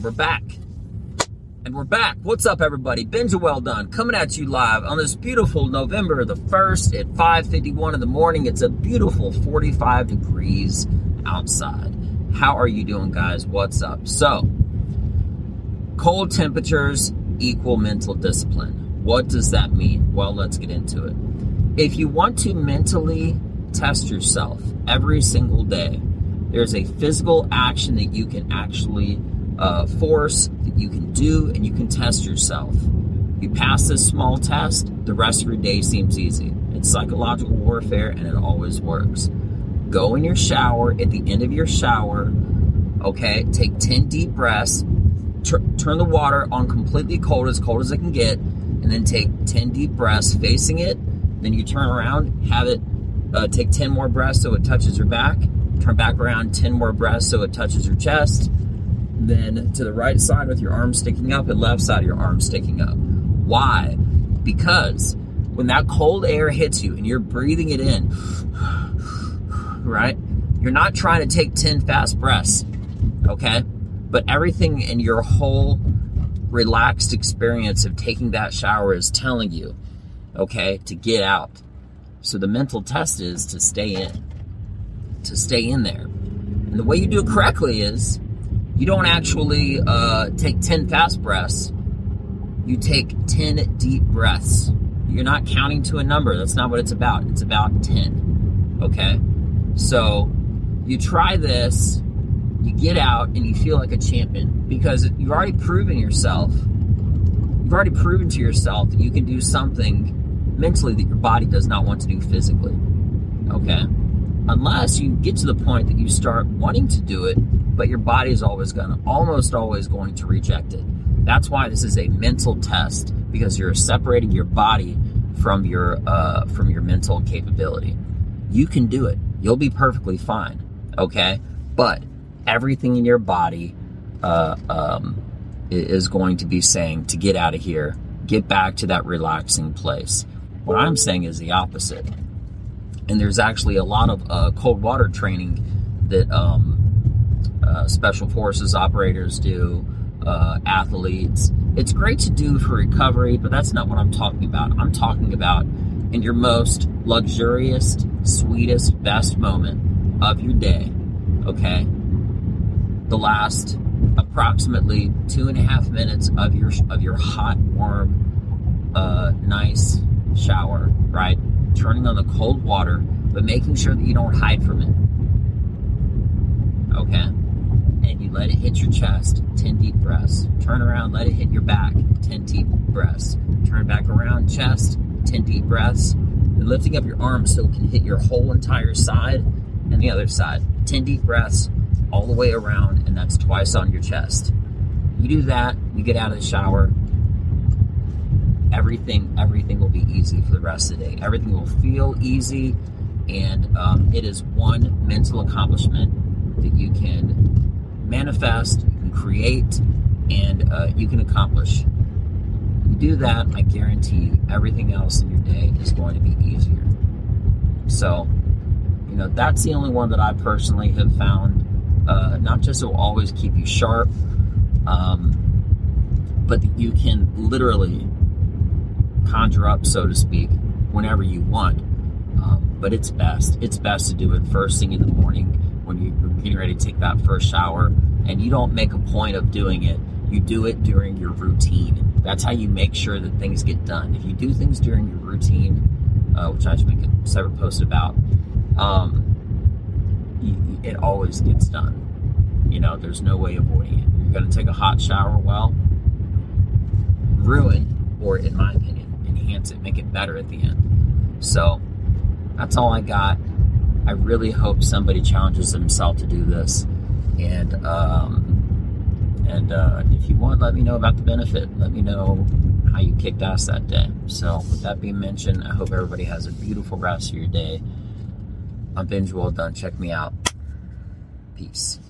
And we're back. And we're back. What's up, everybody? Benja Welldone coming at you live on this beautiful November the 1st at 5.51 in the morning. It's a beautiful 45 degrees outside. How are you doing, guys? What's up? So, cold temperatures equal mental discipline. What does that mean? Well, let's get into it. If you want to mentally test yourself every single day, there's a physical action that you can actually uh, force, that you can do, and you can test yourself. You pass this small test, the rest of your day seems easy. It's psychological warfare and it always works. Go in your shower, at the end of your shower, okay, take 10 deep breaths, turn the water on completely cold, as cold as it can get, and then take 10 deep breaths facing it. Then you turn around, have it uh, take 10 more breaths so it touches your back turn back around 10 more breaths so it touches your chest. Then to the right side with your arm sticking up and left side of your arm sticking up. Why? Because when that cold air hits you and you're breathing it in, right? You're not trying to take 10 fast breaths, okay? But everything in your whole relaxed experience of taking that shower is telling you, okay, to get out. So the mental test is to stay in to stay in there. And the way you do it correctly is you don't actually uh, take 10 fast breaths, you take 10 deep breaths. You're not counting to a number. That's not what it's about. It's about 10. Okay? So you try this, you get out, and you feel like a champion because you've already proven yourself. You've already proven to yourself that you can do something mentally that your body does not want to do physically. Okay? Unless you get to the point that you start wanting to do it, but your body is always going to, almost always going to reject it. That's why this is a mental test because you're separating your body from your uh, from your mental capability. You can do it. You'll be perfectly fine. Okay, but everything in your body uh, um, is going to be saying to get out of here, get back to that relaxing place. What I'm saying is the opposite and there's actually a lot of uh, cold water training that um, uh, special forces operators do, uh, athletes. It's great to do for recovery, but that's not what I'm talking about. I'm talking about in your most luxurious, sweetest, best moment of your day. Okay, the last approximately two and a half minutes of your of your hot, warm, uh, nice shower, right? Turning on the cold water, but making sure that you don't hide from it. Okay? And you let it hit your chest, 10 deep breaths. Turn around, let it hit your back, 10 deep breaths. Turn back around, chest, 10 deep breaths. And lifting up your arms so it can hit your whole entire side and the other side. 10 deep breaths all the way around, and that's twice on your chest. You do that, you get out of the shower, everything everything will be easy for the rest of the day. Everything will feel easy, and um, it is one mental accomplishment that you can manifest, you can create, and uh, you can accomplish. You do that, I guarantee you, everything else in your day is going to be easier. So, you know, that's the only one that I personally have found. Uh, not just it will always keep you sharp, um, but that you can literally conjure up, so to speak, whenever you want. Um, but it's best. It's best to do it first thing in the morning when you're getting ready to take that first shower. And you don't make a point of doing it. You do it during your routine. That's how you make sure that things get done. If you do things during your routine, uh, which I should make a separate post about, um, it always gets done. You know, there's no way avoiding it. You're going to take a hot shower, well, ruin, or in my opinion, enhance it, make it better at the end. So that's all I got. I really hope somebody challenges themselves to do this. And um, and uh, if you want, let me know about the benefit. Let me know how you kicked ass that day. So with that being mentioned, I hope everybody has a beautiful rest of your day. I'm Benja Welldone. Check me out. Peace.